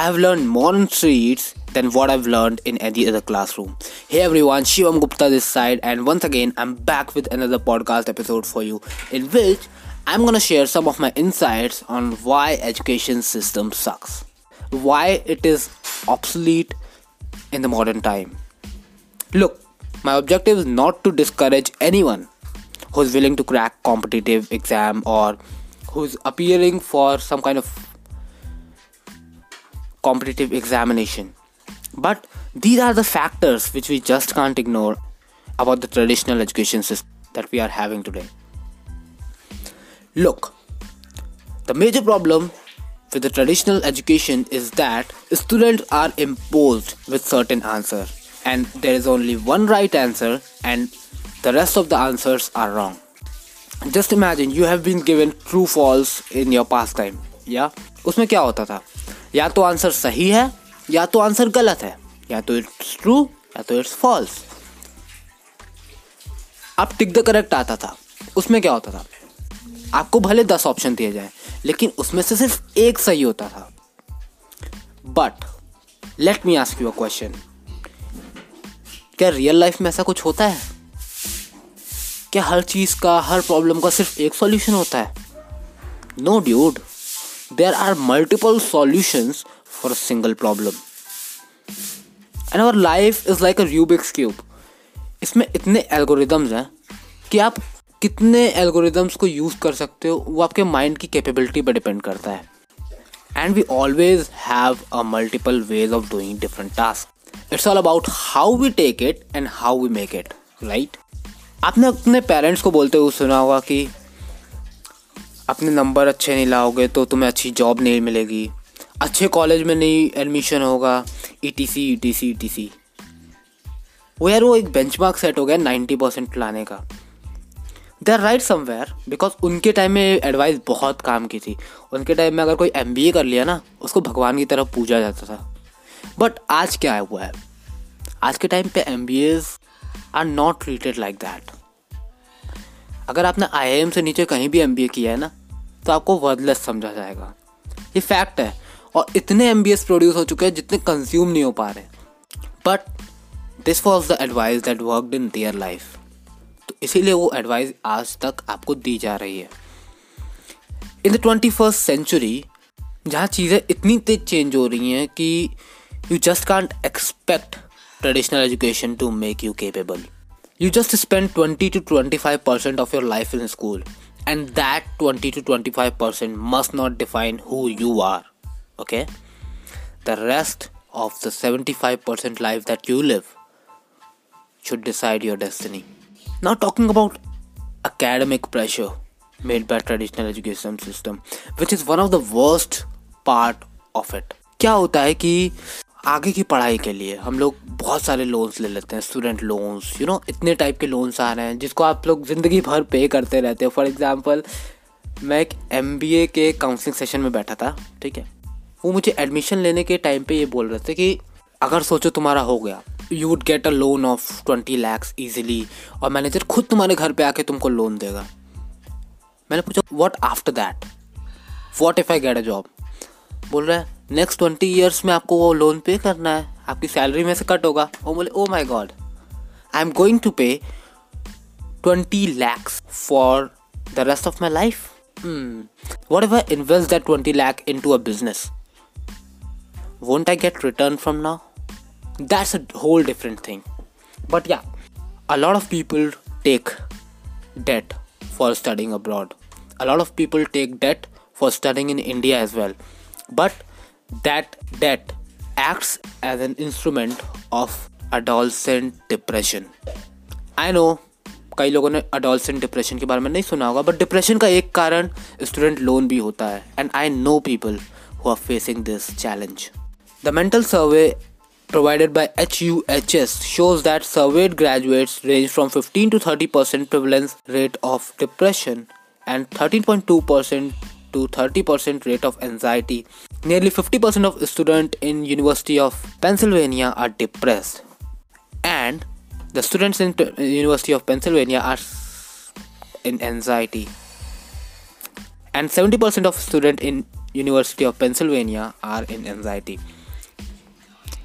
I have learned more in streets than what I've learned in any other classroom. Hey everyone, Shivam Gupta this side, and once again, I'm back with another podcast episode for you, in which I'm gonna share some of my insights on why education system sucks, why it is obsolete in the modern time. Look, my objective is not to discourage anyone who's willing to crack competitive exam or who's appearing for some kind of competitive examination. But these are the factors which we just can't ignore about the traditional education system that we are having today. Look, the major problem with the traditional education is that students are imposed with certain answer and there is only one right answer and the rest of the answers are wrong. Just imagine you have been given true false in your pastime, yeah? उसमें क्या होता था या तो answer सही है या तो आंसर गलत है। या तो इट्स ट्रू या तो इट्स फॉल्स अब टिक द करेक्ट आता था। उसमें क्या होता था? आपको भले दस ऑप्शन दिए जाए लेकिन उसमें से सिर्फ़ एक सही होता था। But let me ask you a question क्या रियल लाइफ में ऐसा कुछ होता है? क्या हर चीज़ का हर प्रॉब्लम का सिर्फ़ एक सॉल्यूशन होता है? No no, dude there are multiple solutions for a single problem. And our life is like a Rubik's cube. इसमें इतने एल्गोरिदम्स हैं कि आप कितने एल्गोरिदम्स को यूज़ कर सकते हो, वो आपके माइंड की कैपेबिलिटी पर डिपेंड करता है। And we always have a multiple ways of doing different task it's all about how we take it and how we make it right आपने अपने पेरेंट्स को बोलते हुए सुना होगा कि अपने नंबर अच्छे नहीं लाओगे तो तुम्हें अच्छी जॉब नहीं मिलेगी। अच्छे कॉलेज में नहीं एडमिशन होगा। E T C E T C E T C वो यार, वो एक बेंच मार्क सेट हो गया नाइन्टी परसेंट लाने का। They are right somewhere because उनके टाइम में एडवाइस बहुत काम की थी। उनके टाइम में अगर कोई एम बी ए कर लिया ना, उसको भगवान की तरफ़ पूजा जाता था। बट आज क्या है हुआ है? आज के टाइम पे M B As are not treated like that अगर आपने आई आई एम से नीचे कहीं भी एम बी ए किया है ना तो आपको वर्थलेस समझा जाएगा। ये फैक्ट है। और इतने एमबीएस प्रोड्यूस हो चुके हैं जितने कंज्यूम नहीं हो पा रहे। But this was the advice that work in their life तो इसीलिए वो एडवाइस आज तक आपको दी जा रही है। In the twenty first century जहाँ चीज़ें इतनी तेज चेंज हो रही हैं कि you just can't expect traditional education to make you capable you just spend twenty to twenty five percent of your life in school and that 20 to 25% must not define who you are okay the rest of the 75% life that you live should decide your destiny now talking about academic pressure made by traditional education system which is one of the worst part of it क्या होता है कि आगे की पढ़ाई के लिए हम लोग बहुत सारे लोन्स ले लेते हैं स्टूडेंट लोन्स यू नो इतने टाइप के लोन्स आ रहे हैं, जिसको आप लोग ज़िंदगी भर पे करते रहते हो। फॉर एग्ज़ाम्पल मैं एक एमबीए के काउंसलिंग सेशन में बैठा था, ठीक है? वो मुझे एडमिशन लेने के टाइम पे ये बोल रहे थे कि, अगर सोचो तुम्हारा हो गया you would get a loan of twenty lakhs easily और मैनेजर खुद तुम्हारे घर पे आके तुमको लोन देगा। मैंने पूछा what after that what if I get a job बोल रहा है नेक्स्ट ट्वेंटी ईयर्स में आपको वो लोन पे करना है। आपकी सैलरी में से कट होगा। वो बोले ओ my god I am going to pay twenty lakhs for the rest of my life whatever invest that twenty lakh into a business won't I get return from now that's a whole different thing but yeah a lot of people take debt for studying abroad a lot of people take debt for studying in India as well but that debt acts as an instrument of adolescent depression. I know कई लोगों ने adolescent depression के बारे में नहीं सुना होगा but depression का एक कारण स्टूडेंट लोन भी होता है and I know people who are facing this challenge the mental survey provided by HUHS shows that surveyed graduates range from 15 to 30% prevalence rate of depression and 13.2% to 30% rate of anxiety. Nearly 50% of students in University of Pennsylvania are depressed. And the students in University of Pennsylvania are in anxiety. And 70% of students in University of Pennsylvania are in anxiety.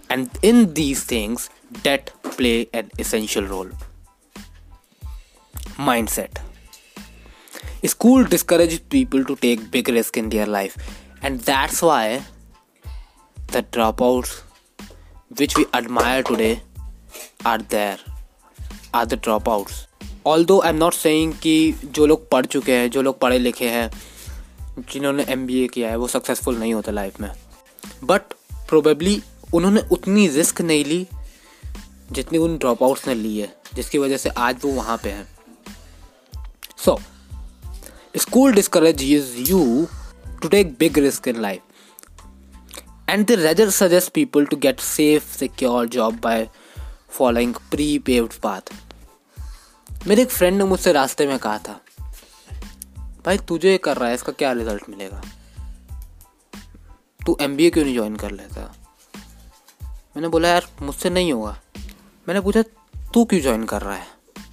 And in these things, debt play an essential role. Mindset. School discourages people to take big risk in their life, and that's why the dropouts which we admire today are there, are the dropouts. Although i'm not saying कि जो लोग पढ़ चुके हैं, जो लोग पढ़े लिखे हैं, जिन्होंने MBA किया है, वो सक्सेसफुल नहीं होता लाइफ में। बट प्रोबेबली उन्होंने उतनी रिस्क नहीं ली जितनी उन ड्रॉप आउट्स ने ली है, जिसकी वजह से आज वो वहाँ पे हैं। So school discourage you to take big risk in life and they rather suggest people to get safe, secure job by following pre-paved path. मेरे एक फ्रेंड ने मुझसे रास्ते में कहा था, भाई तुझे ये कर रहा है, इसका क्या रिज़ल्ट मिलेगा? तू MBA क्यों नहीं ज्वाइन कर लेता? मैंने बोला, यार, मुझसे नहीं होगा। मैंने पूछा, तू क्यों ज्वाइन कर रहा है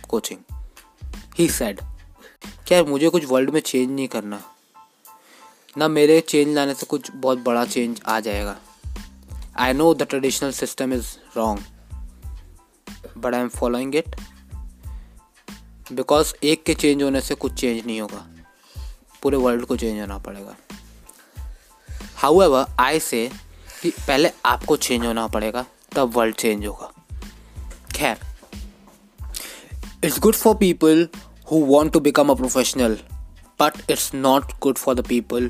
कोचिंग ही सेड क्या मुझे कुछ वर्ल्ड में चेंज नहीं करना। ना मेरे चेंज लाने से कुछ बहुत बड़ा चेंज आ जाएगा। I know the traditional system is wrong but I am following it because एक के चेंज होने से कुछ चेंज नहीं होगा। पूरे वर्ल्ड को चेंज होना पड़ेगा। हाउ एवर आई से कि पहले आपको चेंज होना पड़ेगा, तब वर्ल्ड चेंज होगा। खैर it's good for people who want to become a professional but it's not good for the people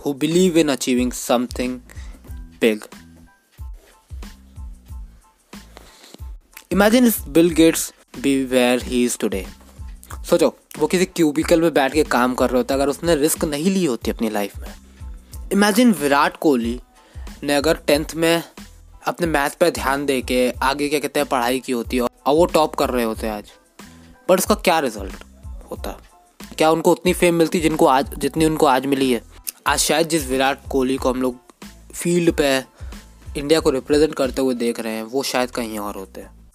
who believe in achieving something big. If Bill Gates be where he is today. सोचो, वो किसी cubicle में बैठ के काम कर रहा होता अगर उसने रिस्क नहीं ली होती अपनी लाइफ में इमेजिन विराट कोहली ने अगर टेंथ में अपने मैथ पे ध्यान दे के आगे क्या कहते हैं, पढ़ाई की होती और वो टॉप कर रहे होते आज बट उसका क्या रिज़ल्ट होता क्या उनको उतनी फेम मिलती जिनको आज, जितनी उनको आज मिली है? आज शायद जिस विराट कोहली को हम लोग फ़ील्ड पे इंडिया को रिप्रेजेंट करते हुए देख रहे हैं, वो शायद कहीं और होते हैं।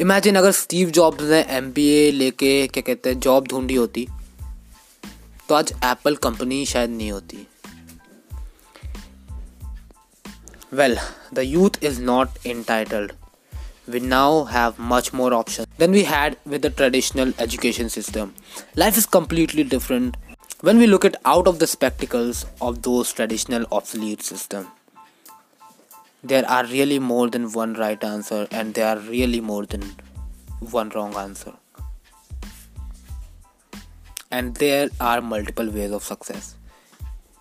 इमेजिन अगर स्टीव जॉब्स ने एमबीए लेके, क्या कहते हैं जॉब ढूंढी होती तो आज एप्पल कंपनी शायद नहीं होती। Well the youth is not entitled we now have much more options than we had with the traditional education system. Life is completely different when we look at out of the spectacles of those traditional obsolete system. There are really more than one right answer and there are really more than one wrong answer. And there are multiple ways of success.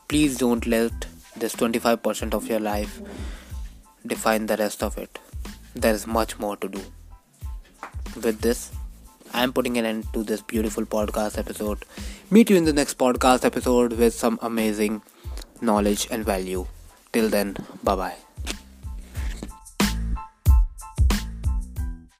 Please don't let this 25% of your life define the rest of it there is much more to do. With this, I am putting an end to this beautiful podcast episode. Meet you in the next podcast episode with some amazing knowledge and value. Till then, bye bye.